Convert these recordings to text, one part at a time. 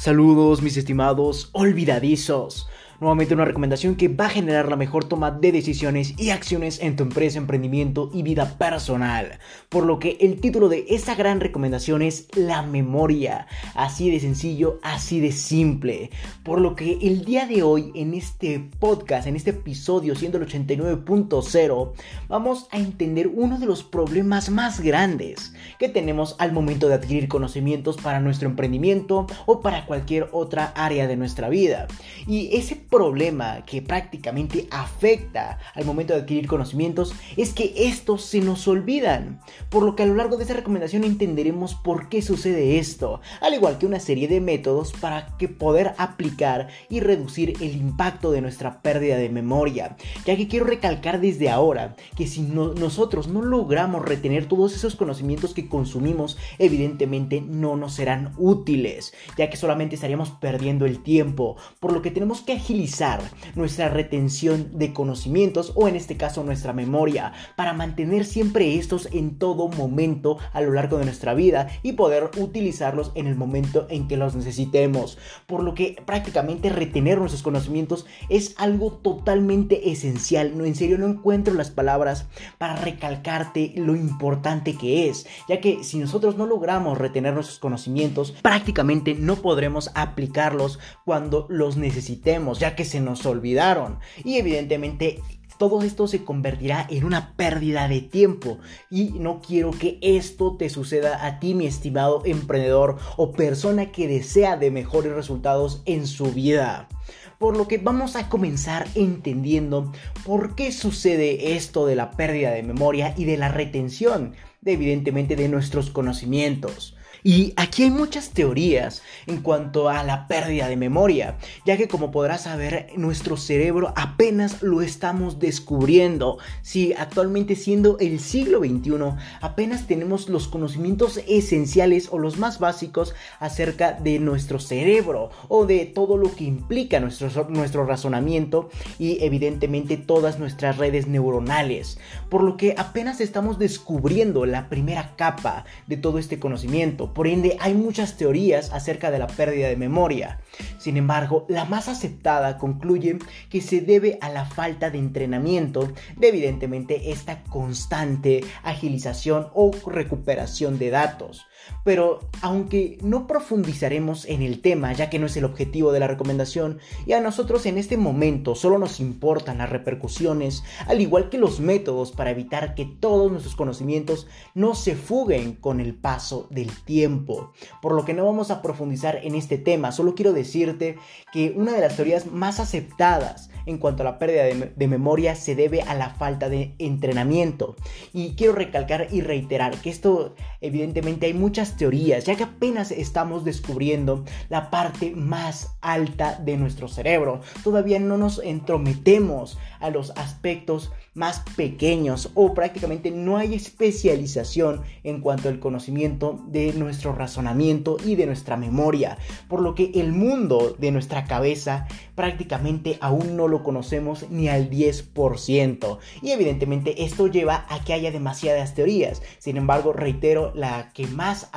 Saludos mis estimados olvidadizos. Nuevamente una recomendación que va a generar la mejor toma de decisiones y acciones en tu empresa, emprendimiento y vida personal. Por lo que el título de esta gran recomendación es La memoria. Así de sencillo, así de simple. Por lo que el día de hoy en este podcast, en este episodio siendo el 89.0, vamos a entender uno de los problemas más grandes que tenemos al momento de adquirir conocimientos para nuestro emprendimiento o para cualquier otra área de nuestra vida. Y ese problema que prácticamente afecta al momento de adquirir conocimientos es que estos se nos olvidan. Por lo que a lo largo de esta recomendación entenderemos por qué sucede esto, al igual que una serie de métodos para que poder aplicar y reducir el impacto de nuestra pérdida de memoria. Ya que quiero recalcar desde ahora que si nosotros no logramos retener todos esos conocimientos que consumimos, evidentemente no nos serán útiles, ya que solamente estaríamos perdiendo el tiempo, por lo que tenemos que agilizar nuestra retención de conocimientos o en este caso nuestra memoria para mantener siempre estos en todo momento a lo largo de nuestra vida y poder utilizarlos en el momento en que los necesitemos. Por lo que prácticamente retener nuestros conocimientos es algo totalmente esencial. No, en serio no encuentro las palabras para recalcarte lo importante que es, ya que si nosotros no logramos retener nuestros conocimientos, prácticamente no podremos aplicarlos cuando los necesitemos, que se nos olvidaron. Y evidentemente todo esto se convertirá en una pérdida de tiempo y no quiero que esto te suceda a ti mi estimado emprendedor o persona que desea de mejores resultados en su vida. Por lo que vamos a comenzar entendiendo por qué sucede esto de la pérdida de memoria y de la retención de evidentemente de nuestros conocimientos. Y aquí hay muchas teorías en cuanto a la pérdida de memoria, ya que como podrás saber, nuestro cerebro apenas lo estamos descubriendo. Si actualmente siendo el siglo XXI, apenas tenemos los conocimientos esenciales o los más básicos acerca de nuestro cerebro o de todo lo que implica nuestro, nuestro razonamiento y evidentemente todas nuestras redes neuronales. Por lo que apenas estamos descubriendo la primera capa de todo este conocimiento. Por ende, hay muchas teorías acerca de la pérdida de memoria. Sin embargo, la más aceptada concluye que se debe a la falta de entrenamiento de evidentemente esta constante agilización o recuperación de datos. Pero aunque no profundizaremos en el tema, ya que no es el objetivo de la recomendación, y a nosotros en este momento solo nos importan las repercusiones, al igual que los métodos para evitar que todos nuestros conocimientos no se fuguen con el paso del tiempo. Por lo que no vamos a profundizar en este tema, solo quiero decirte que una de las teorías más aceptadas en cuanto a la pérdida de, memoria se debe a la falta de entrenamiento. Y quiero recalcar y reiterar que esto evidentemente hay muchas teorías, ya que apenas estamos descubriendo la parte más alta de nuestro cerebro. Todavía no nos entrometemos a los aspectos más pequeños o prácticamente no hay especialización en cuanto al conocimiento de nuestro razonamiento y de nuestra memoria, por lo que el mundo de nuestra cabeza prácticamente aún no lo conocemos ni al 10% y evidentemente esto lleva a que haya demasiadas teorías. Sin embargo, reitero, la que más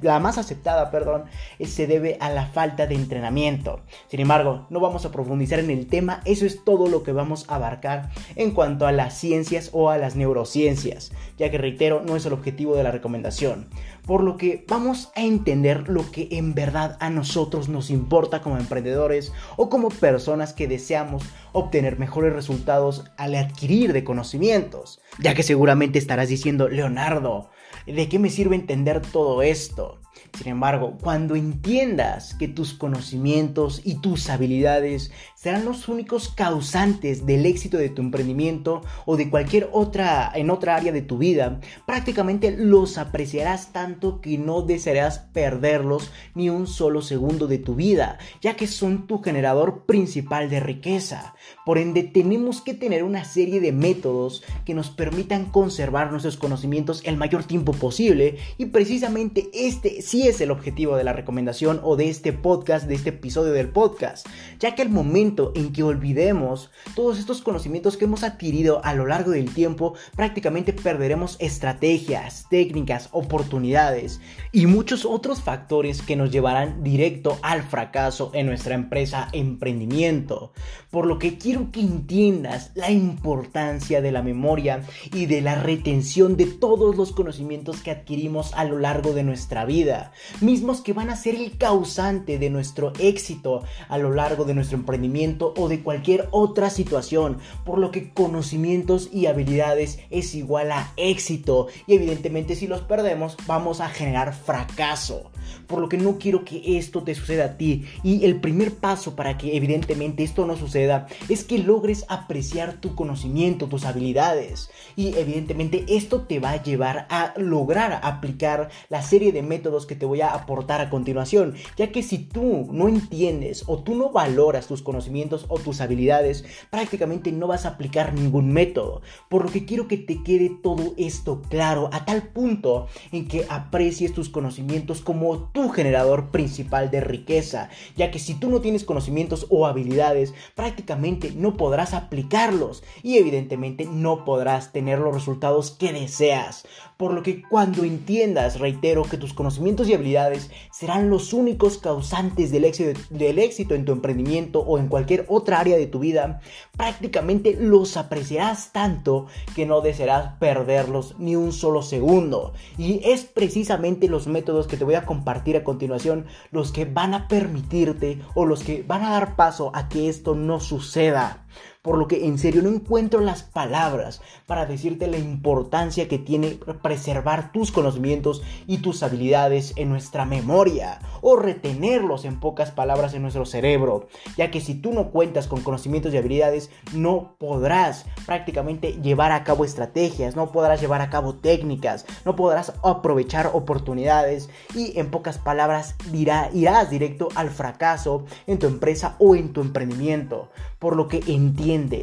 la más aceptada, perdón, se debe a la falta de entrenamiento. Sin embargo, no vamos a profundizar en el tema, eso es todo lo que vamos a abarcar en cuanto a ciencias o a las neurociencias, ya que reitero, no es el objetivo de la recomendación. Por lo que vamos a entender lo que en verdad a nosotros nos importa como emprendedores o como personas que deseamos obtener mejores resultados al adquirir de conocimientos. Ya que seguramente estarás diciendo, Leonardo, ¿de qué me sirve entender todo esto? Sin embargo, cuando entiendas que tus conocimientos y tus habilidades serán los únicos causantes del éxito de tu emprendimiento o de cualquier otra en otra área de tu vida, prácticamente los apreciarás tanto que no desearás perderlos ni un solo segundo de tu vida, ya que son tu generador principal de riqueza. Por ende, tenemos que tener una serie de métodos que nos permitan conservar nuestros conocimientos el mayor tiempo posible y precisamente este sí es el objetivo de la recomendación o de este podcast, de este episodio del podcast, ya que el momento en que olvidemos todos estos conocimientos que hemos adquirido a lo largo del tiempo, prácticamente perderemos estrategias, técnicas, oportunidades y muchos otros factores que nos llevarán directo al fracaso en nuestra empresa emprendimiento. Por lo que quiero que entiendas la importancia de la memoria y de la retención de todos los conocimientos que adquirimos a lo largo de nuestra vida, mismos que van a ser el causante de nuestro éxito a lo largo de nuestro emprendimiento o de cualquier otra situación, por lo que conocimientos y habilidades es igual a éxito y evidentemente si los perdemos vamos a generar fracaso. Por lo que no quiero que esto te suceda a ti. Y el primer paso para que evidentemente esto no suceda es que logres apreciar tu conocimiento, tus habilidades. Y evidentemente esto te va a llevar a lograr aplicar la serie de métodos que te voy a aportar a continuación, ya que si tú no entiendes o tú no valoras tus conocimientos o tus habilidades, prácticamente no vas a aplicar ningún método. Por lo que quiero que te quede todo esto claro a tal punto en que aprecies tus conocimientos como tu generador principal de riqueza, ya que si tú no tienes conocimientos o habilidades, prácticamente no podrás aplicarlos y evidentemente no podrás tener los resultados que deseas. Por lo que cuando entiendas, reitero, que tus conocimientos y habilidades serán los únicos causantes del éxito, del éxito en tu emprendimiento o en cualquier otra área de tu vida, prácticamente los apreciarás tanto que no desearás perderlos ni un solo segundo. Y es precisamente los métodos que te voy a compartir a continuación los que van a permitirte o los que van a dar paso a que esto no suceda por lo que en serio no encuentro las palabras para decirte la importancia que tiene preservar tus conocimientos y tus habilidades en nuestra memoria o retenerlos en pocas palabras en nuestro cerebro, ya que si tú no cuentas con conocimientos y habilidades no podrás prácticamente llevar a cabo estrategias, no podrás llevar a cabo técnicas, no podrás aprovechar oportunidades y en pocas palabras irás directo al fracaso en tu empresa o en tu emprendimiento, por lo que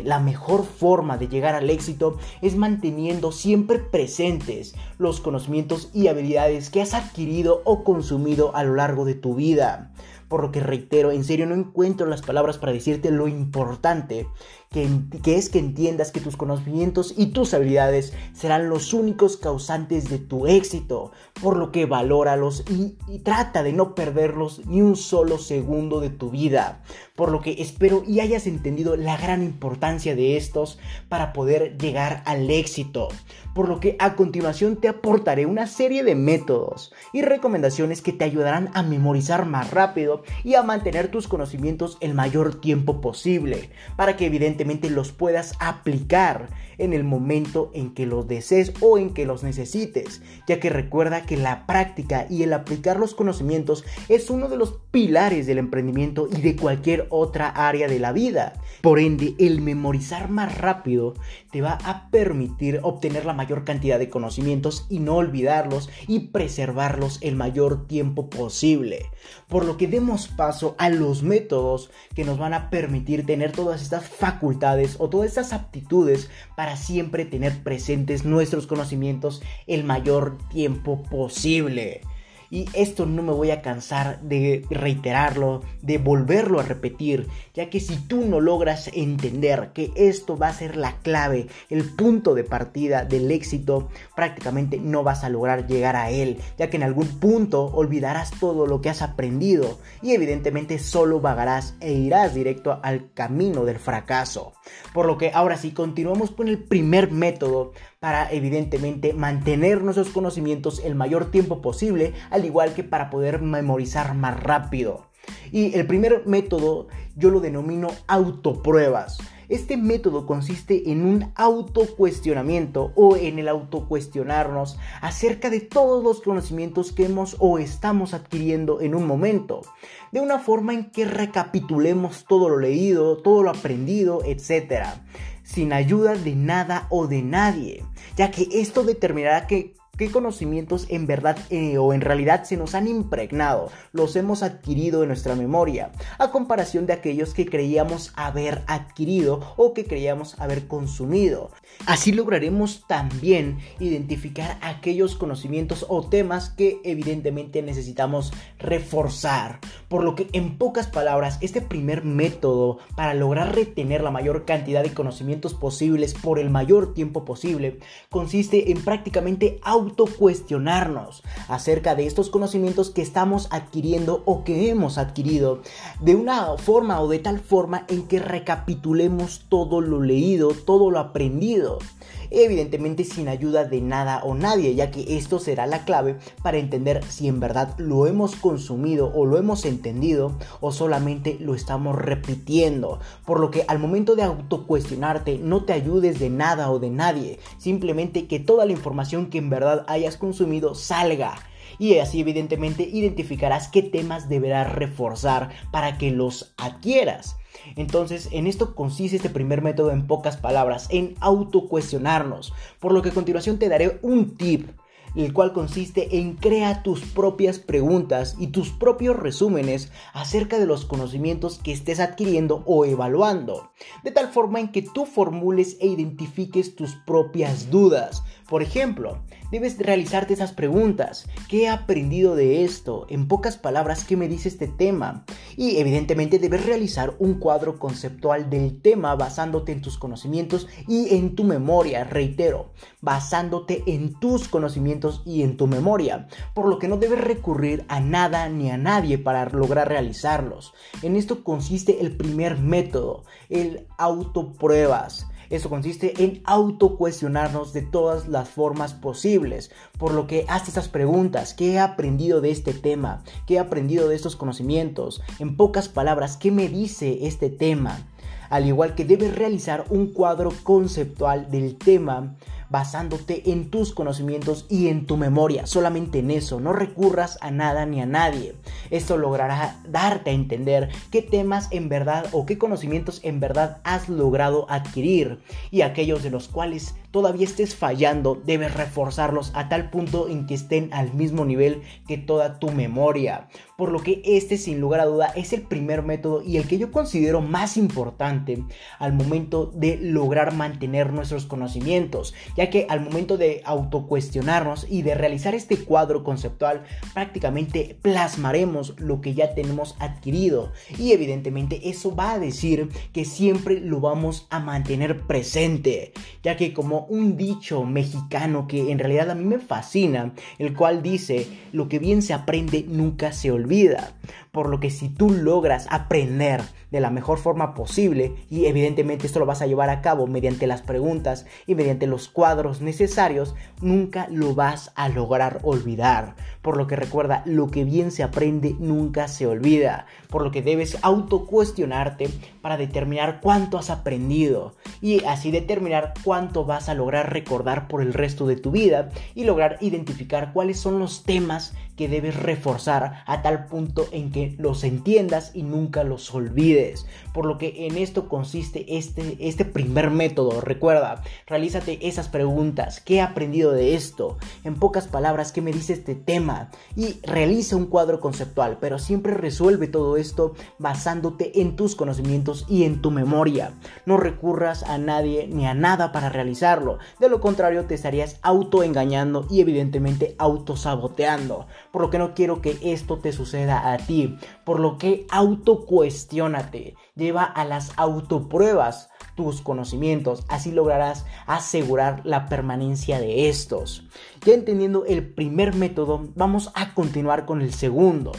la mejor forma de llegar al éxito es manteniendo siempre presentes los conocimientos y habilidades que has adquirido o consumido a lo largo de tu vida. Por lo que reitero, en serio no encuentro las palabras para decirte lo importante que, es que entiendas que tus conocimientos y tus habilidades serán los únicos causantes de tu éxito, por lo que valóralos y, y trata de no perderlos ni un solo segundo de tu vida, por lo que espero y hayas entendido la gran importancia de estos para poder llegar al éxito, por lo que a continuación te aportaré una serie de métodos y recomendaciones que te ayudarán a memorizar más rápido y a mantener tus conocimientos el mayor tiempo posible, para que evidentemente los puedas aplicar en el momento en que los desees o en que los necesites, ya que recuerda que la práctica y el aplicar los conocimientos es uno de los pilares del emprendimiento y de cualquier otra área de la vida. Por ende, el memorizar más rápido te va a permitir obtener la mayor cantidad de conocimientos y no olvidarlos y preservarlos el mayor tiempo posible. Por lo que demos paso a los métodos que nos van a permitir tener todas estas facultades o todas estas aptitudes para siempre tener presentes nuestros conocimientos el mayor tiempo posible. Y esto no me voy a cansar de reiterarlo, de volverlo a repetir, ya que si tú no logras entender que esto va a ser la clave, el punto de partida del éxito, prácticamente no vas a lograr llegar a él, ya que en algún punto olvidarás todo lo que has aprendido y evidentemente solo vagarás e irás directo al camino del fracaso. Por lo que ahora sí, continuamos con el primer método para evidentemente mantener nuestros conocimientos el mayor tiempo posible, al igual que para poder memorizar más rápido. Y el primer método yo lo denomino autopruebas. Este método consiste en un autocuestionamiento o en el autocuestionarnos acerca de todos los conocimientos que hemos o estamos adquiriendo en un momento, de una forma en que recapitulemos todo lo leído, todo lo aprendido, etc sin ayuda de nada o de nadie, ya que esto determinará que qué conocimientos en verdad eh, o en realidad se nos han impregnado, los hemos adquirido en nuestra memoria, a comparación de aquellos que creíamos haber adquirido o que creíamos haber consumido. Así lograremos también identificar aquellos conocimientos o temas que evidentemente necesitamos reforzar. Por lo que en pocas palabras, este primer método para lograr retener la mayor cantidad de conocimientos posibles por el mayor tiempo posible consiste en prácticamente autocuestionarnos acerca de estos conocimientos que estamos adquiriendo o que hemos adquirido de una forma o de tal forma en que recapitulemos todo lo leído, todo lo aprendido evidentemente sin ayuda de nada o nadie, ya que esto será la clave para entender si en verdad lo hemos consumido o lo hemos entendido o solamente lo estamos repitiendo. Por lo que al momento de autocuestionarte no te ayudes de nada o de nadie, simplemente que toda la información que en verdad hayas consumido salga y así evidentemente identificarás qué temas deberás reforzar para que los adquieras. Entonces, en esto consiste este primer método en pocas palabras, en autocuestionarnos, por lo que a continuación te daré un tip el cual consiste en crear tus propias preguntas y tus propios resúmenes acerca de los conocimientos que estés adquiriendo o evaluando, de tal forma en que tú formules e identifiques tus propias dudas. Por ejemplo, debes realizarte esas preguntas. ¿Qué he aprendido de esto? En pocas palabras, ¿qué me dice este tema? Y evidentemente debes realizar un cuadro conceptual del tema basándote en tus conocimientos y en tu memoria, reitero, basándote en tus conocimientos y en tu memoria, por lo que no debes recurrir a nada ni a nadie para lograr realizarlos. En esto consiste el primer método, el autopruebas. Eso consiste en autocuestionarnos de todas las formas posibles, por lo que haz estas preguntas, ¿qué he aprendido de este tema? ¿Qué he aprendido de estos conocimientos? En pocas palabras, ¿qué me dice este tema? Al igual que debes realizar un cuadro conceptual del tema basándote en tus conocimientos y en tu memoria, solamente en eso, no recurras a nada ni a nadie. Esto logrará darte a entender qué temas en verdad o qué conocimientos en verdad has logrado adquirir y aquellos de los cuales todavía estés fallando, debes reforzarlos a tal punto en que estén al mismo nivel que toda tu memoria. Por lo que este sin lugar a duda es el primer método y el que yo considero más importante al momento de lograr mantener nuestros conocimientos, ya que al momento de autocuestionarnos y de realizar este cuadro conceptual prácticamente plasmaremos lo que ya tenemos adquirido y evidentemente eso va a decir que siempre lo vamos a mantener presente, ya que como un dicho mexicano que en realidad a mí me fascina, el cual dice, lo que bien se aprende nunca se olvida. Por lo que si tú logras aprender de la mejor forma posible, y evidentemente esto lo vas a llevar a cabo mediante las preguntas y mediante los cuadros necesarios, nunca lo vas a lograr olvidar. Por lo que recuerda, lo que bien se aprende nunca se olvida. Por lo que debes autocuestionarte para determinar cuánto has aprendido y así determinar cuánto vas a lograr recordar por el resto de tu vida y lograr identificar cuáles son los temas que debes reforzar a tal punto en que los entiendas y nunca los olvides. Por lo que en esto consiste este, este primer método. Recuerda, realízate esas preguntas. ¿Qué he aprendido de esto? En pocas palabras, ¿qué me dice este tema? Y realiza un cuadro conceptual, pero siempre resuelve todo esto basándote en tus conocimientos y en tu memoria. No recurras a nadie ni a nada para realizarlo. De lo contrario, te estarías autoengañando y evidentemente autosaboteando por lo que no quiero que esto te suceda a ti, por lo que autocuestiónate, lleva a las autopruebas tus conocimientos, así lograrás asegurar la permanencia de estos. Ya entendiendo el primer método, vamos a continuar con el segundo,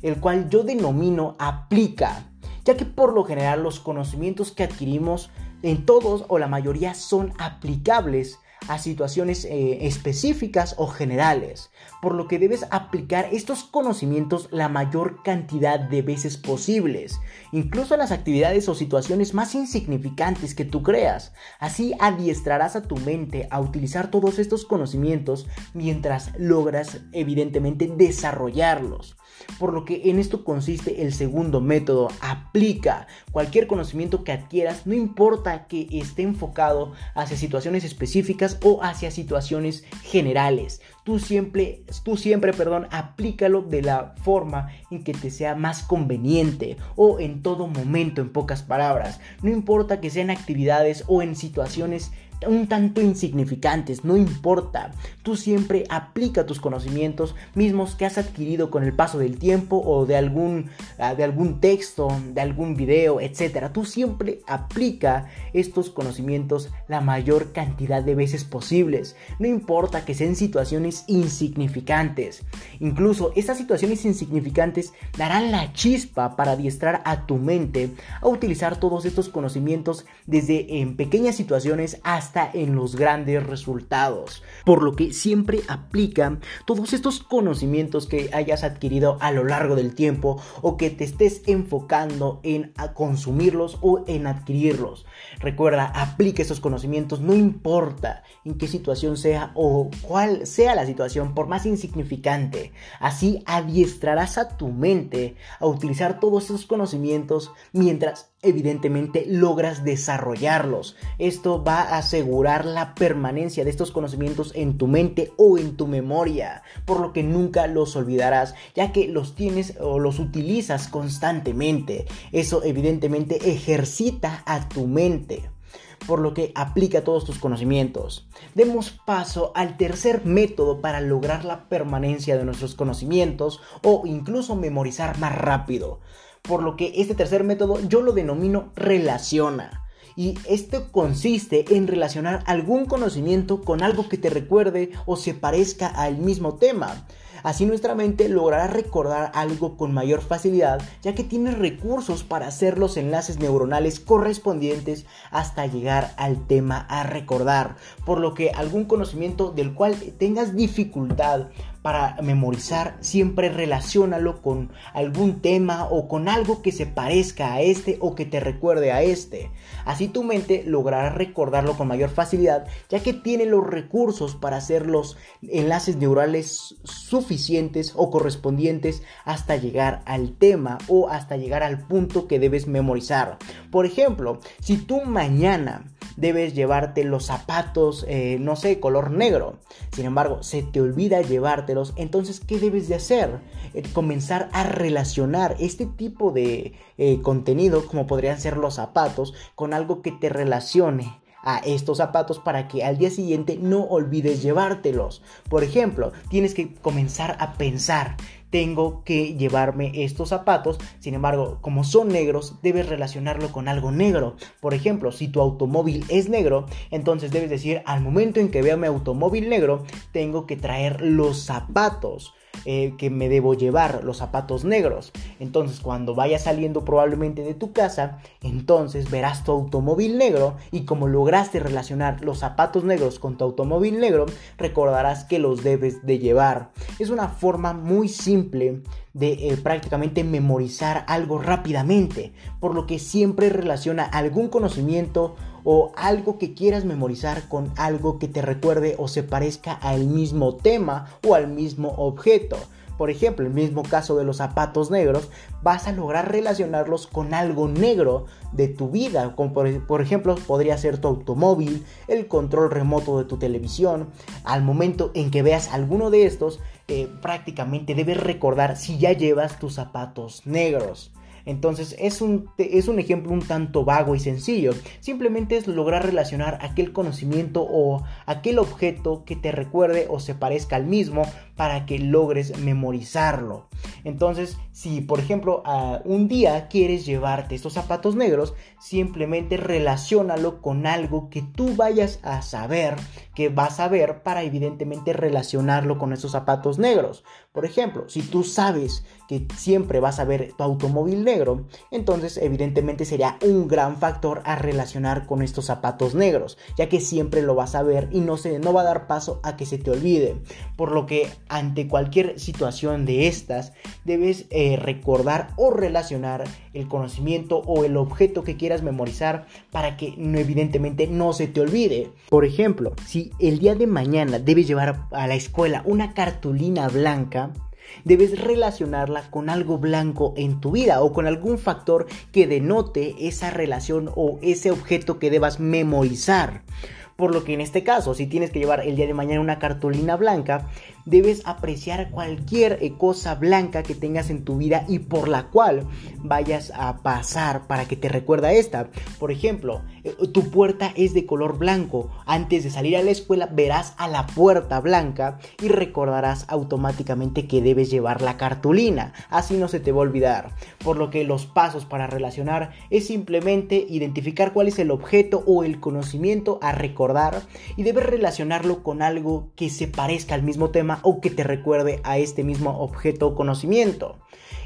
el cual yo denomino aplica, ya que por lo general los conocimientos que adquirimos en todos o la mayoría son aplicables a situaciones eh, específicas o generales, por lo que debes aplicar estos conocimientos la mayor cantidad de veces posibles, incluso en las actividades o situaciones más insignificantes que tú creas. Así adiestrarás a tu mente a utilizar todos estos conocimientos mientras logras evidentemente desarrollarlos. Por lo que en esto consiste el segundo método. Aplica cualquier conocimiento que adquieras, no importa que esté enfocado hacia situaciones específicas o hacia situaciones generales. Tú siempre, tú siempre, perdón, aplícalo de la forma en que te sea más conveniente o en todo momento, en pocas palabras. No importa que sean actividades o en situaciones un tanto insignificantes, no importa. Tú siempre aplica tus conocimientos mismos que has adquirido con el paso del tiempo o de algún, ah, de algún texto, de algún video, etc. Tú siempre aplica estos conocimientos la mayor cantidad de veces posibles. No importa que sean situaciones insignificantes. Incluso estas situaciones insignificantes darán la chispa para adiestrar a tu mente a utilizar todos estos conocimientos desde en pequeñas situaciones hasta en los grandes resultados. Por lo que siempre aplica todos estos conocimientos que hayas adquirido a lo largo del tiempo o que te estés enfocando en consumirlos o en adquirirlos. Recuerda, aplica estos conocimientos, no importa en qué situación sea o cuál sea la situación, por más insignificante. Así adiestrarás a tu mente a utilizar todos estos conocimientos mientras evidentemente logras desarrollarlos. Esto va a asegurar la permanencia de estos conocimientos en tu mente o en tu memoria, por lo que nunca los olvidarás, ya que los tienes o los utilizas constantemente. Eso evidentemente ejercita a tu mente por lo que aplica todos tus conocimientos. Demos paso al tercer método para lograr la permanencia de nuestros conocimientos o incluso memorizar más rápido por lo que este tercer método yo lo denomino relaciona. Y este consiste en relacionar algún conocimiento con algo que te recuerde o se parezca al mismo tema. Así nuestra mente logrará recordar algo con mayor facilidad, ya que tiene recursos para hacer los enlaces neuronales correspondientes hasta llegar al tema a recordar. Por lo que algún conocimiento del cual tengas dificultad para memorizar, siempre relacionalo con algún tema o con algo que se parezca a este o que te recuerde a este. Así tu mente logrará recordarlo con mayor facilidad, ya que tiene los recursos para hacer los enlaces neurales suficientes o correspondientes hasta llegar al tema o hasta llegar al punto que debes memorizar. Por ejemplo, si tú mañana debes llevarte los zapatos, eh, no sé, color negro. Sin embargo, se te olvida llevártelos, entonces, ¿qué debes de hacer? Eh, comenzar a relacionar este tipo de eh, contenido, como podrían ser los zapatos, con algo que te relacione a estos zapatos para que al día siguiente no olvides llevártelos. Por ejemplo, tienes que comenzar a pensar tengo que llevarme estos zapatos. Sin embargo, como son negros, debes relacionarlo con algo negro. Por ejemplo, si tu automóvil es negro, entonces debes decir, al momento en que vea mi automóvil negro, tengo que traer los zapatos. Eh, que me debo llevar, los zapatos negros. Entonces cuando vayas saliendo probablemente de tu casa, entonces verás tu automóvil negro y como lograste relacionar los zapatos negros con tu automóvil negro, recordarás que los debes de llevar. Es una forma muy simple de eh, prácticamente memorizar algo rápidamente, por lo que siempre relaciona algún conocimiento o algo que quieras memorizar con algo que te recuerde o se parezca al mismo tema o al mismo objeto. Por ejemplo, el mismo caso de los zapatos negros, vas a lograr relacionarlos con algo negro de tu vida, como por, ejemplo podría ser tu automóvil, el control remoto de tu televisión. Al momento en que veas alguno de estos, eh, prácticamente debes recordar si ya llevas tus zapatos negros. Entonces es un, es un ejemplo un tanto vago y sencillo. Simplemente es lograr relacionar aquel conocimiento o aquel objeto que te recuerde o se parezca al mismo para que logres memorizarlo. Entonces, si por ejemplo un día quieres llevarte estos zapatos negros, simplemente relacionalo con algo que tú vayas a saber, que vas a ver para evidentemente relacionarlo con esos zapatos negros. Por ejemplo, si tú sabes que siempre vas a ver tu automóvil negro, entonces evidentemente sería un gran factor a relacionar con estos zapatos negros, ya que siempre lo vas a ver y no, se, no va a dar paso a que se te olvide. Por lo que ante cualquier situación de estas, debes eh, recordar o relacionar el conocimiento o el objeto que quieras memorizar para que evidentemente no se te olvide. Por ejemplo, si el día de mañana debes llevar a la escuela una cartulina blanca, debes relacionarla con algo blanco en tu vida o con algún factor que denote esa relación o ese objeto que debas memorizar. Por lo que en este caso, si tienes que llevar el día de mañana una cartulina blanca, debes apreciar cualquier eh, cosa blanca que tengas en tu vida y por la cual vayas a pasar para que te recuerda esta. Por ejemplo, eh, tu puerta es de color blanco. Antes de salir a la escuela verás a la puerta blanca y recordarás automáticamente que debes llevar la cartulina. Así no se te va a olvidar. Por lo que los pasos para relacionar es simplemente identificar cuál es el objeto o el conocimiento a recordar y debes relacionarlo con algo que se parezca al mismo tema o que te recuerde a este mismo objeto o conocimiento.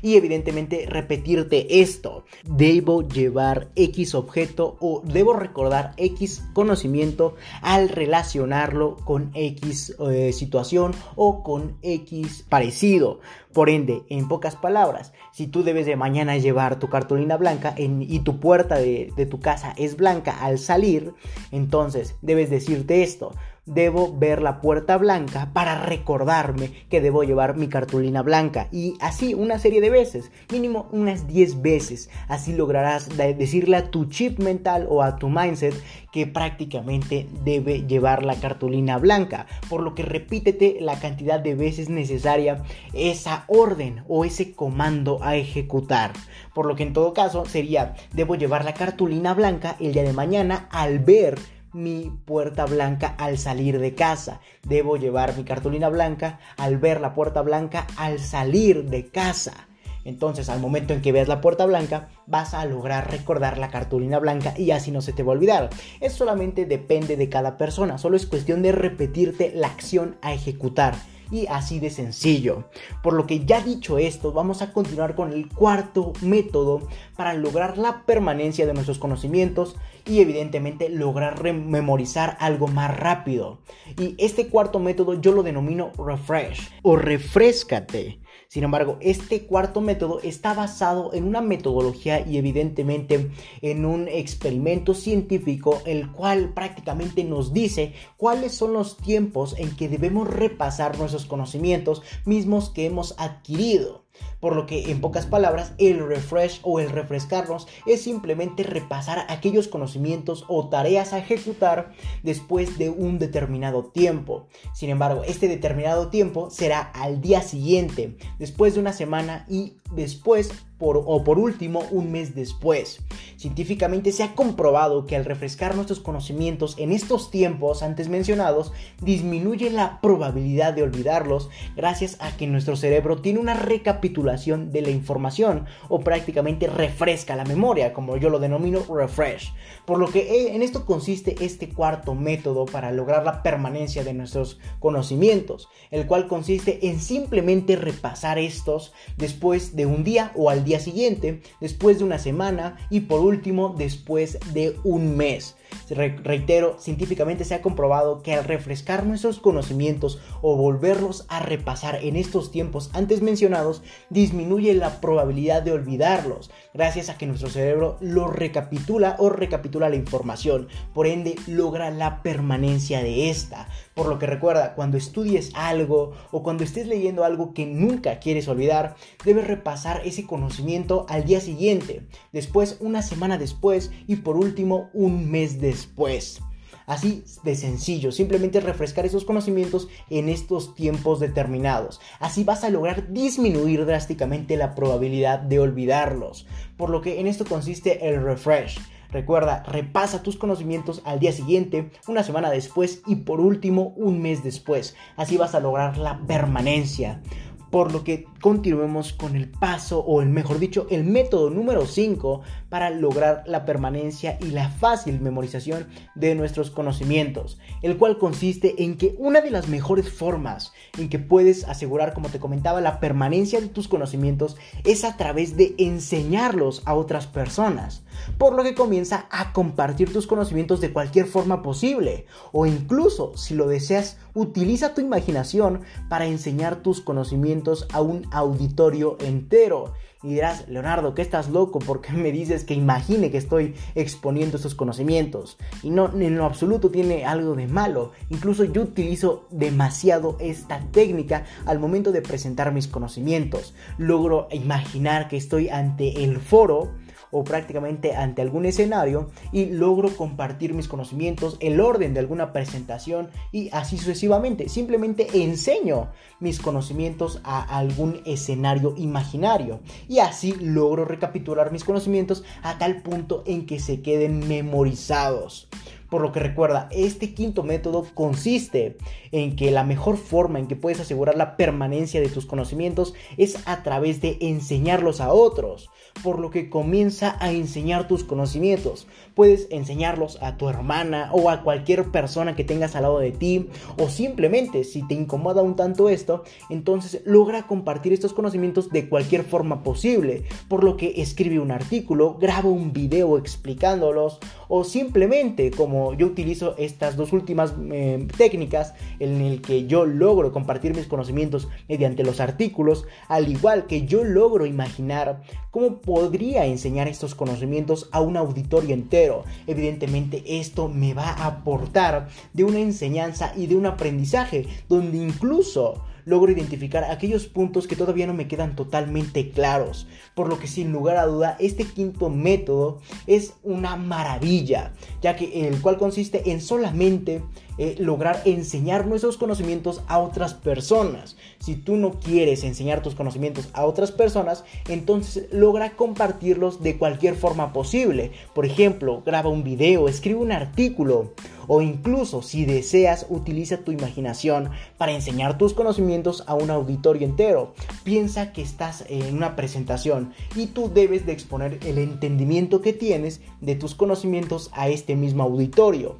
Y evidentemente repetirte esto. Debo llevar X objeto o debo recordar X conocimiento al relacionarlo con X eh, situación o con X parecido. Por ende, en pocas palabras, si tú debes de mañana llevar tu cartulina blanca y tu puerta de tu casa es blanca al salir, entonces debes decirte esto debo ver la puerta blanca para recordarme que debo llevar mi cartulina blanca. Y así una serie de veces, mínimo unas 10 veces. Así lograrás decirle a tu chip mental o a tu mindset que prácticamente debe llevar la cartulina blanca. Por lo que repítete la cantidad de veces necesaria esa orden o ese comando a ejecutar. Por lo que en todo caso sería, debo llevar la cartulina blanca el día de mañana al ver mi puerta blanca al salir de casa. Debo llevar mi cartulina blanca al ver la puerta blanca al salir de casa. Entonces, al momento en que veas la puerta blanca, vas a lograr recordar la cartulina blanca y así no se te va a olvidar. Eso solamente depende de cada persona, solo es cuestión de repetirte la acción a ejecutar y así de sencillo. Por lo que ya dicho esto, vamos a continuar con el cuarto método para lograr la permanencia de nuestros conocimientos y evidentemente lograr memorizar algo más rápido. Y este cuarto método yo lo denomino refresh o refrescate. Sin embargo, este cuarto método está basado en una metodología y evidentemente en un experimento científico el cual prácticamente nos dice cuáles son los tiempos en que debemos repasar nuestros conocimientos mismos que hemos adquirido. Por lo que, en pocas palabras, el refresh o el refrescarnos es simplemente repasar aquellos conocimientos o tareas a ejecutar después de un determinado tiempo. Sin embargo, este determinado tiempo será al día siguiente, después de una semana y después o por último un mes después. Científicamente se ha comprobado que al refrescar nuestros conocimientos en estos tiempos antes mencionados, disminuye la probabilidad de olvidarlos gracias a que nuestro cerebro tiene una recapitulación de la información o prácticamente refresca la memoria, como yo lo denomino refresh. Por lo que eh, en esto consiste este cuarto método para lograr la permanencia de nuestros conocimientos, el cual consiste en simplemente repasar estos después de un día o al día siguiente, después de una semana y por último después de un mes. Reitero, científicamente se ha comprobado que al refrescar nuestros conocimientos o volverlos a repasar en estos tiempos antes mencionados, disminuye la probabilidad de olvidarlos, gracias a que nuestro cerebro lo recapitula o recapitula la información, por ende logra la permanencia de esta. Por lo que recuerda, cuando estudies algo o cuando estés leyendo algo que nunca quieres olvidar, debes repasar ese conocimiento al día siguiente, después una semana después y por último un mes después. Así de sencillo, simplemente refrescar esos conocimientos en estos tiempos determinados. Así vas a lograr disminuir drásticamente la probabilidad de olvidarlos. Por lo que en esto consiste el refresh. Recuerda, repasa tus conocimientos al día siguiente, una semana después y por último un mes después. Así vas a lograr la permanencia por lo que continuemos con el paso o el mejor dicho el método número 5 para lograr la permanencia y la fácil memorización de nuestros conocimientos, el cual consiste en que una de las mejores formas en que puedes asegurar, como te comentaba, la permanencia de tus conocimientos es a través de enseñarlos a otras personas, por lo que comienza a compartir tus conocimientos de cualquier forma posible o incluso si lo deseas utiliza tu imaginación para enseñar tus conocimientos a un auditorio entero. Y dirás, Leonardo, que estás loco porque me dices que imagine que estoy exponiendo estos conocimientos. Y no, en lo absoluto tiene algo de malo. Incluso yo utilizo demasiado esta técnica al momento de presentar mis conocimientos. Logro imaginar que estoy ante el foro o prácticamente ante algún escenario y logro compartir mis conocimientos, el orden de alguna presentación y así sucesivamente. Simplemente enseño mis conocimientos a algún escenario imaginario y así logro recapitular mis conocimientos a tal punto en que se queden memorizados. Por lo que recuerda, este quinto método consiste en que la mejor forma en que puedes asegurar la permanencia de tus conocimientos es a través de enseñarlos a otros. Por lo que comienza a enseñar tus conocimientos. Puedes enseñarlos a tu hermana o a cualquier persona que tengas al lado de ti. O simplemente, si te incomoda un tanto esto, entonces logra compartir estos conocimientos de cualquier forma posible. Por lo que escribe un artículo, graba un video explicándolos. O simplemente, como yo utilizo estas dos últimas eh, técnicas, en el que yo logro compartir mis conocimientos mediante los artículos, al igual que yo logro imaginar cómo podría enseñar estos conocimientos a un auditorio entero. Evidentemente esto me va a aportar de una enseñanza y de un aprendizaje donde incluso logro identificar aquellos puntos que todavía no me quedan totalmente claros. Por lo que sin lugar a duda, este quinto método es una maravilla, ya que el cual consiste en solamente eh, lograr enseñar nuestros conocimientos a otras personas. Si tú no quieres enseñar tus conocimientos a otras personas, entonces logra compartirlos de cualquier forma posible. Por ejemplo, graba un video, escribe un artículo o incluso si deseas utiliza tu imaginación para enseñar tus conocimientos a un auditorio entero. Piensa que estás en una presentación y tú debes de exponer el entendimiento que tienes de tus conocimientos a este mismo auditorio.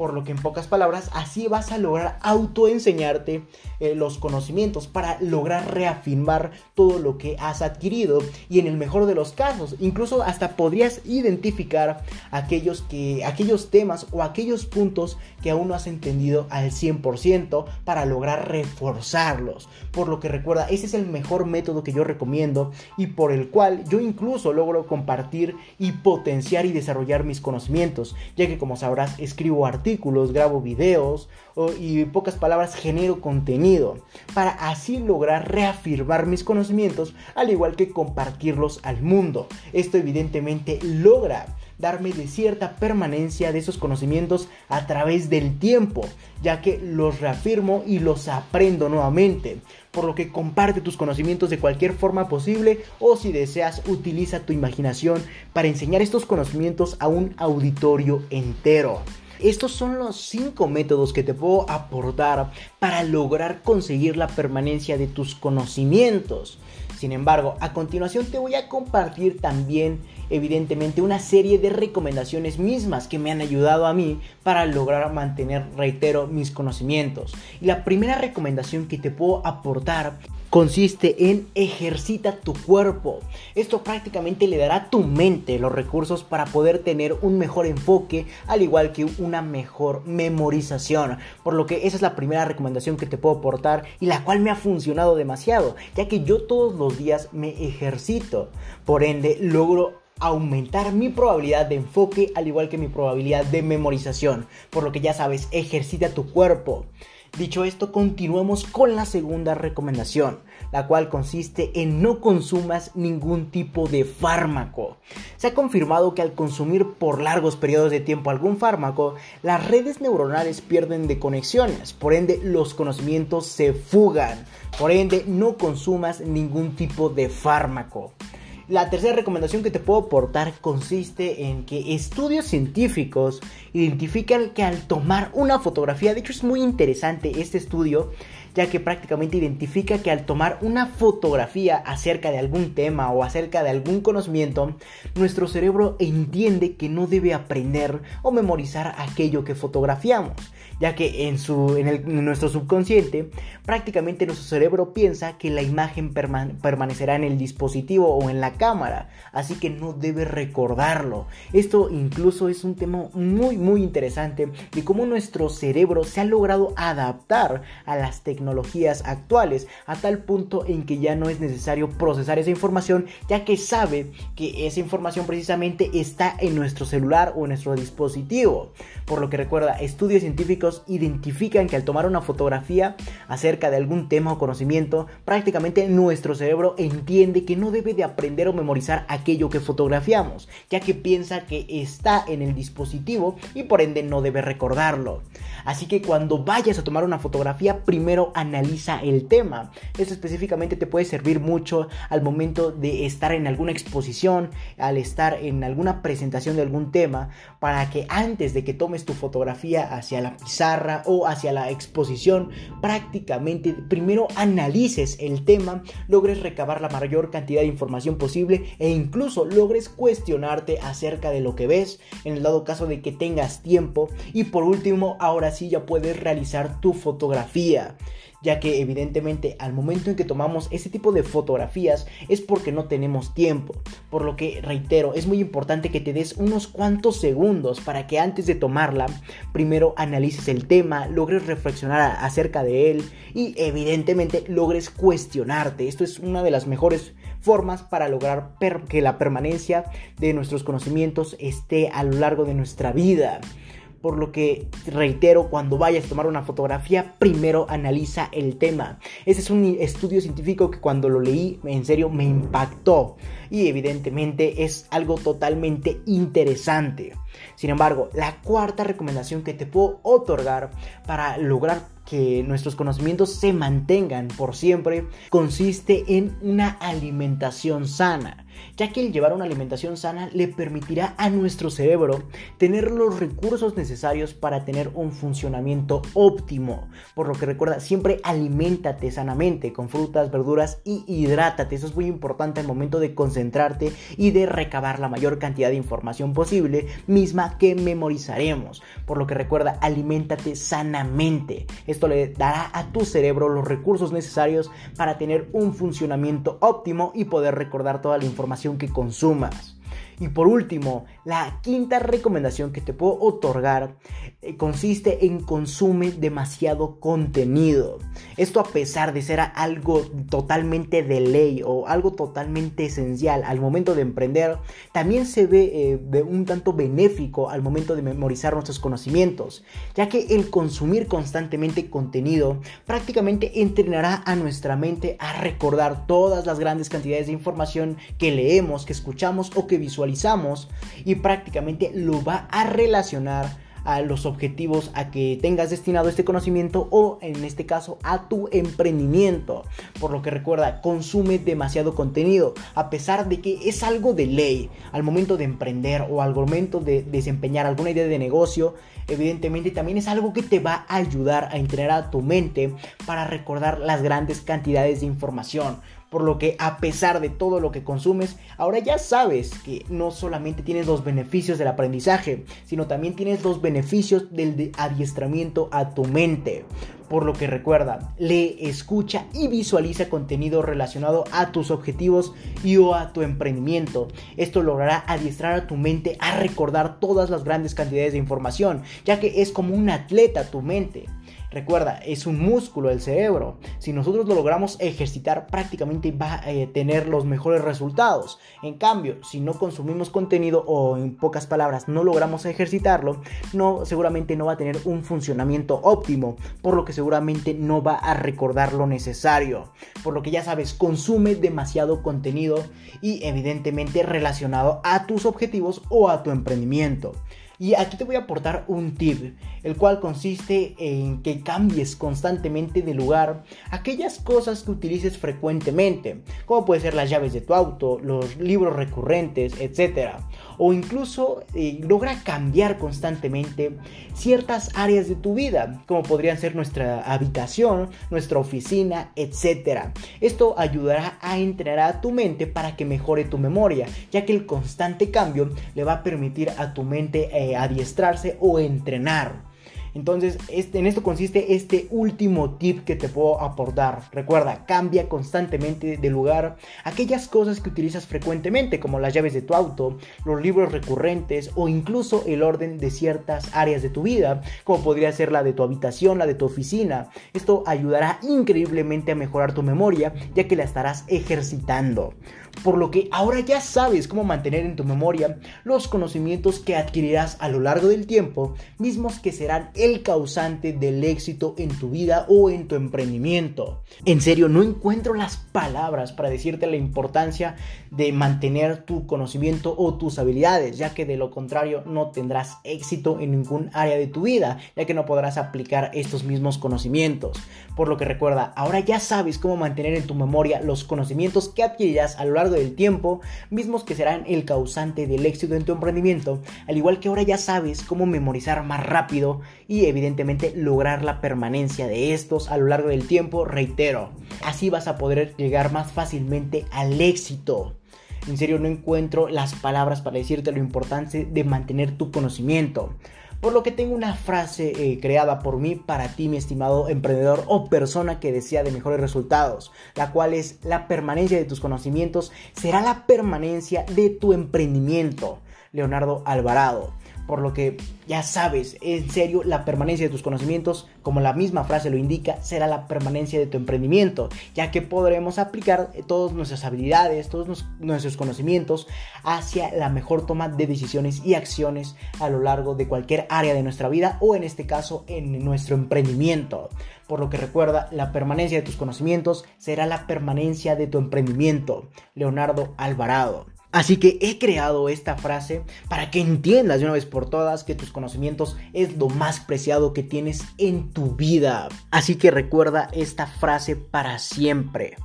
Por lo que en pocas palabras, así vas a lograr autoenseñarte eh, los conocimientos para lograr reafirmar todo lo que has adquirido. Y en el mejor de los casos, incluso hasta podrías identificar aquellos, que, aquellos temas o aquellos puntos que aún no has entendido al 100% para lograr reforzarlos. Por lo que recuerda, ese es el mejor método que yo recomiendo y por el cual yo incluso logro compartir y potenciar y desarrollar mis conocimientos, ya que como sabrás escribo artículos grabo videos y pocas palabras genero contenido para así lograr reafirmar mis conocimientos al igual que compartirlos al mundo. Esto evidentemente logra darme de cierta permanencia de esos conocimientos a través del tiempo, ya que los reafirmo y los aprendo nuevamente. Por lo que comparte tus conocimientos de cualquier forma posible o si deseas utiliza tu imaginación para enseñar estos conocimientos a un auditorio entero. Estos son los 5 métodos que te puedo aportar para lograr conseguir la permanencia de tus conocimientos. Sin embargo, a continuación te voy a compartir también, evidentemente, una serie de recomendaciones mismas que me han ayudado a mí para lograr mantener, reitero, mis conocimientos. Y la primera recomendación que te puedo aportar consiste en ejercita tu cuerpo. Esto prácticamente le dará a tu mente los recursos para poder tener un mejor enfoque, al igual que una mejor memorización. Por lo que esa es la primera recomendación que te puedo aportar y la cual me ha funcionado demasiado, ya que yo todos los días me ejercito. Por ende, logro aumentar mi probabilidad de enfoque al igual que mi probabilidad de memorización. Por lo que ya sabes, ejercita tu cuerpo. Dicho esto, continuamos con la segunda recomendación, la cual consiste en no consumas ningún tipo de fármaco. Se ha confirmado que al consumir por largos periodos de tiempo algún fármaco, las redes neuronales pierden de conexiones, por ende los conocimientos se fugan, por ende no consumas ningún tipo de fármaco. La tercera recomendación que te puedo aportar consiste en que estudios científicos identifican que al tomar una fotografía, de hecho es muy interesante este estudio, ya que prácticamente identifica que al tomar una fotografía acerca de algún tema o acerca de algún conocimiento, nuestro cerebro entiende que no debe aprender o memorizar aquello que fotografiamos ya que en, su, en, nuestro subconsciente prácticamente nuestro cerebro piensa que la imagen permanecerá en el dispositivo o en la cámara, así que no debe recordarlo. Esto incluso es un tema muy muy interesante de cómo nuestro cerebro se ha logrado adaptar a las tecnologías actuales a tal punto en que ya no es necesario procesar esa información ya que sabe que esa información precisamente está en nuestro celular o en nuestro dispositivo. Por lo que recuerda, estudios científicos identifican que al tomar una fotografía acerca de algún tema o conocimiento, prácticamente nuestro cerebro entiende que no debe de aprender o memorizar aquello que fotografiamos, ya que piensa que está en el dispositivo y por ende no debe recordarlo. Así que cuando vayas a tomar una fotografía, primero analiza el tema. Esto específicamente te puede servir mucho al momento de estar en alguna exposición, al estar en alguna presentación de algún tema, para que antes de que tomes tu fotografía hacia la pizarra o hacia la exposición, prácticamente primero analices el tema, logres recabar la mayor cantidad de información posible e incluso logres cuestionarte acerca de lo que ves, en el dado caso de que tengas tiempo. Y por último, ahora sí ya puedes realizar tu fotografía ya que evidentemente al momento en que tomamos ese tipo de fotografías es porque no tenemos tiempo. Por lo que reitero, es muy importante que te des unos cuantos segundos para que antes de tomarla, primero analices el tema, logres reflexionar acerca de él y evidentemente logres cuestionarte. Esto es una de las mejores formas para lograr que la permanencia de nuestros conocimientos esté a lo largo de nuestra vida. Por lo que reitero, cuando vayas a tomar una fotografía, primero analiza el tema. Ese es un estudio científico que cuando lo leí, en serio, me impactó. Y evidentemente es algo totalmente interesante. Sin embargo, la cuarta recomendación que te puedo otorgar para lograr que nuestros conocimientos se mantengan por siempre consiste en una alimentación sana ya que el llevar una alimentación sana le permitirá a nuestro cerebro tener los recursos necesarios para tener un funcionamiento óptimo. Por lo que recuerda, siempre aliméntate sanamente con frutas, verduras y hidrátate. Eso es muy importante al momento de concentrarte y de recabar la mayor cantidad de información posible, misma que memorizaremos. Por lo que recuerda, aliméntate sanamente. Esto le dará a tu cerebro los recursos necesarios para tener un funcionamiento óptimo y poder recordar toda la información que consumas. Y por último, la quinta recomendación que te puedo otorgar eh, consiste en consume demasiado contenido. Esto a pesar de ser algo totalmente de ley o algo totalmente esencial al momento de emprender, también se ve eh, de un tanto benéfico al momento de memorizar nuestros conocimientos, ya que el consumir constantemente contenido prácticamente entrenará a nuestra mente a recordar todas las grandes cantidades de información que leemos, que escuchamos o que visualizamos y prácticamente lo va a relacionar a los objetivos a que tengas destinado este conocimiento o en este caso a tu emprendimiento. Por lo que recuerda, consume demasiado contenido, a pesar de que es algo de ley al momento de emprender o al momento de desempeñar alguna idea de negocio, evidentemente también es algo que te va a ayudar a entrenar a tu mente para recordar las grandes cantidades de información por lo que a pesar de todo lo que consumes, ahora ya sabes que no solamente tienes los beneficios del aprendizaje, sino también tienes los beneficios del adiestramiento a tu mente. Por lo que recuerda, lee, escucha y visualiza contenido relacionado a tus objetivos y o a tu emprendimiento. Esto logrará adiestrar a tu mente a recordar todas las grandes cantidades de información, ya que es como un atleta tu mente. Recuerda, es un músculo el cerebro. Si nosotros lo logramos ejercitar, prácticamente va a eh, tener los mejores resultados. En cambio, si no consumimos contenido o en pocas palabras no logramos ejercitarlo, no seguramente no va a tener un funcionamiento óptimo, por lo que seguramente no va a recordar lo necesario. Por lo que ya sabes, consume demasiado contenido y evidentemente relacionado a tus objetivos o a tu emprendimiento. Y aquí te voy a aportar un tip, el cual consiste en que cambies constantemente de lugar aquellas cosas que utilices frecuentemente, como puede ser las llaves de tu auto, los libros recurrentes, etc. O incluso eh, logra cambiar constantemente ciertas áreas de tu vida, como podrían ser nuestra habitación, nuestra oficina, etc. Esto ayudará a entrenar a tu mente para que mejore tu memoria, ya que el constante cambio le va a permitir a tu mente eh, adiestrarse o entrenar. Entonces, este, en esto consiste este último tip que te puedo aportar. Recuerda, cambia constantemente de lugar aquellas cosas que utilizas frecuentemente, como las llaves de tu auto, los libros recurrentes o incluso el orden de ciertas áreas de tu vida, como podría ser la de tu habitación, la de tu oficina. Esto ayudará increíblemente a mejorar tu memoria, ya que la estarás ejercitando. Por lo que ahora ya sabes cómo mantener en tu memoria los conocimientos que adquirirás a lo largo del tiempo, mismos que serán el causante del éxito en tu vida o en tu emprendimiento. En serio, no encuentro las palabras para decirte la importancia de mantener tu conocimiento o tus habilidades, ya que de lo contrario no tendrás éxito en ningún área de tu vida, ya que no podrás aplicar estos mismos conocimientos. Por lo que recuerda, ahora ya sabes cómo mantener en tu memoria los conocimientos que adquirirás a lo largo del tiempo, mismos que serán el causante del éxito en tu emprendimiento, al igual que ahora ya sabes cómo memorizar más rápido y evidentemente lograr la permanencia de estos a lo largo del tiempo, reitero. Así vas a poder llegar más fácilmente al éxito. En serio no encuentro las palabras para decirte lo importante de mantener tu conocimiento. Por lo que tengo una frase eh, creada por mí para ti, mi estimado emprendedor o persona que desea de mejores resultados, la cual es la permanencia de tus conocimientos será la permanencia de tu emprendimiento. Leonardo Alvarado por lo que ya sabes, en serio, la permanencia de tus conocimientos, como la misma frase lo indica, será la permanencia de tu emprendimiento, ya que podremos aplicar todas nuestras habilidades, todos nuestros conocimientos hacia la mejor toma de decisiones y acciones a lo largo de cualquier área de nuestra vida o en este caso en nuestro emprendimiento. Por lo que recuerda, la permanencia de tus conocimientos será la permanencia de tu emprendimiento. Leonardo Alvarado. Así que he creado esta frase para que entiendas de una vez por todas que tus conocimientos es lo más preciado que tienes en tu vida. Así que recuerda esta frase para siempre.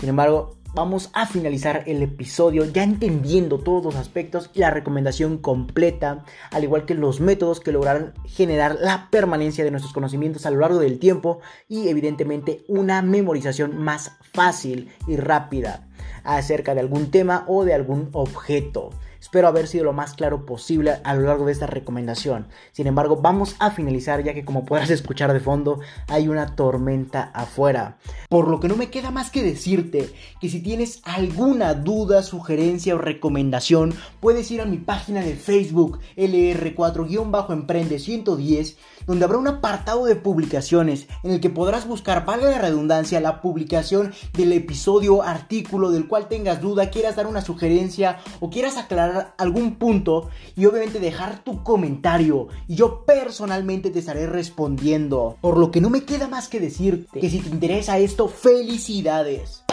Sin embargo, vamos a finalizar el episodio ya entendiendo todos los aspectos y la recomendación completa, al igual que los métodos que lograrán generar la permanencia de nuestros conocimientos a lo largo del tiempo y evidentemente una memorización más fácil y rápida acerca de algún tema o de algún objeto. Espero haber sido lo más claro posible a lo largo de esta recomendación. Sin embargo, vamos a finalizar ya que como podrás escuchar de fondo hay una tormenta afuera. Por lo que no me queda más que decirte que si tienes alguna duda, sugerencia o recomendación, puedes ir a mi página de Facebook LR4-Emprende 110 donde habrá un apartado de publicaciones en el que podrás buscar, valga la redundancia, la publicación del episodio, artículo del cual tengas duda, quieras dar una sugerencia o quieras aclarar algún punto y obviamente dejar tu comentario y yo personalmente te estaré respondiendo. Por lo que no me queda más que decirte que si te interesa esto, felicidades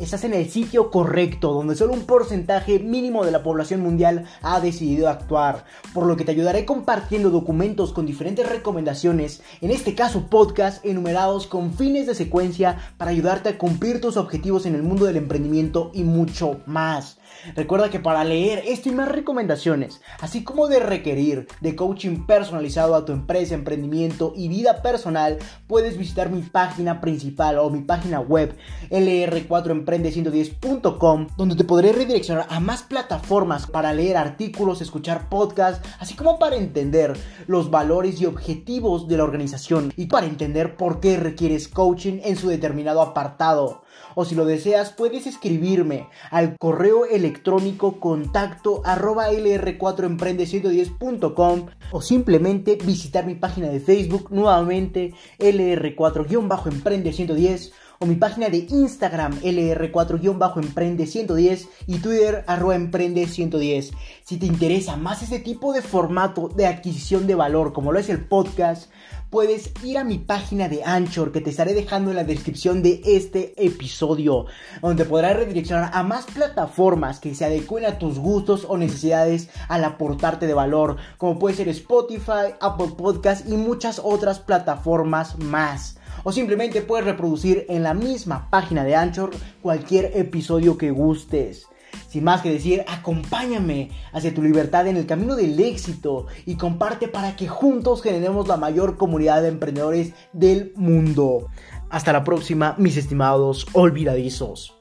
estás en el sitio correcto, donde solo un porcentaje mínimo de la población mundial ha decidido actuar, por lo que te ayudaré compartiendo documentos con diferentes recomendaciones, en este caso podcast enumerados con fines de secuencia para ayudarte a cumplir tus objetivos en el mundo del emprendimiento y mucho más. Recuerda que para leer esto y más recomendaciones, así como de requerir de coaching personalizado a tu empresa, emprendimiento y vida personal, puedes visitar mi página principal o mi página web lr4emprende110.com, donde te podré redireccionar a más plataformas para leer artículos, escuchar podcasts, así como para entender los valores y objetivos de la organización y para entender por qué requieres coaching en su determinado apartado. O si lo deseas puedes escribirme al correo electrónico contacto arroba lr4emprende110.com o simplemente visitar mi página de Facebook nuevamente lr4-emprende110 o mi página de Instagram LR4-Emprende110 y Twitter arroba Emprende110. Si te interesa más ese tipo de formato de adquisición de valor como lo es el podcast, puedes ir a mi página de Anchor que te estaré dejando en la descripción de este episodio, donde podrás redireccionar a más plataformas que se adecuen a tus gustos o necesidades al aportarte de valor, como puede ser Spotify, Apple Podcast y muchas otras plataformas más o simplemente puedes reproducir en la misma página de Anchor cualquier episodio que gustes. Sin más que decir, acompáñame hacia tu libertad en el camino del éxito y comparte para que juntos generemos la mayor comunidad de emprendedores del mundo. Hasta la próxima, mis estimados olvidadizos.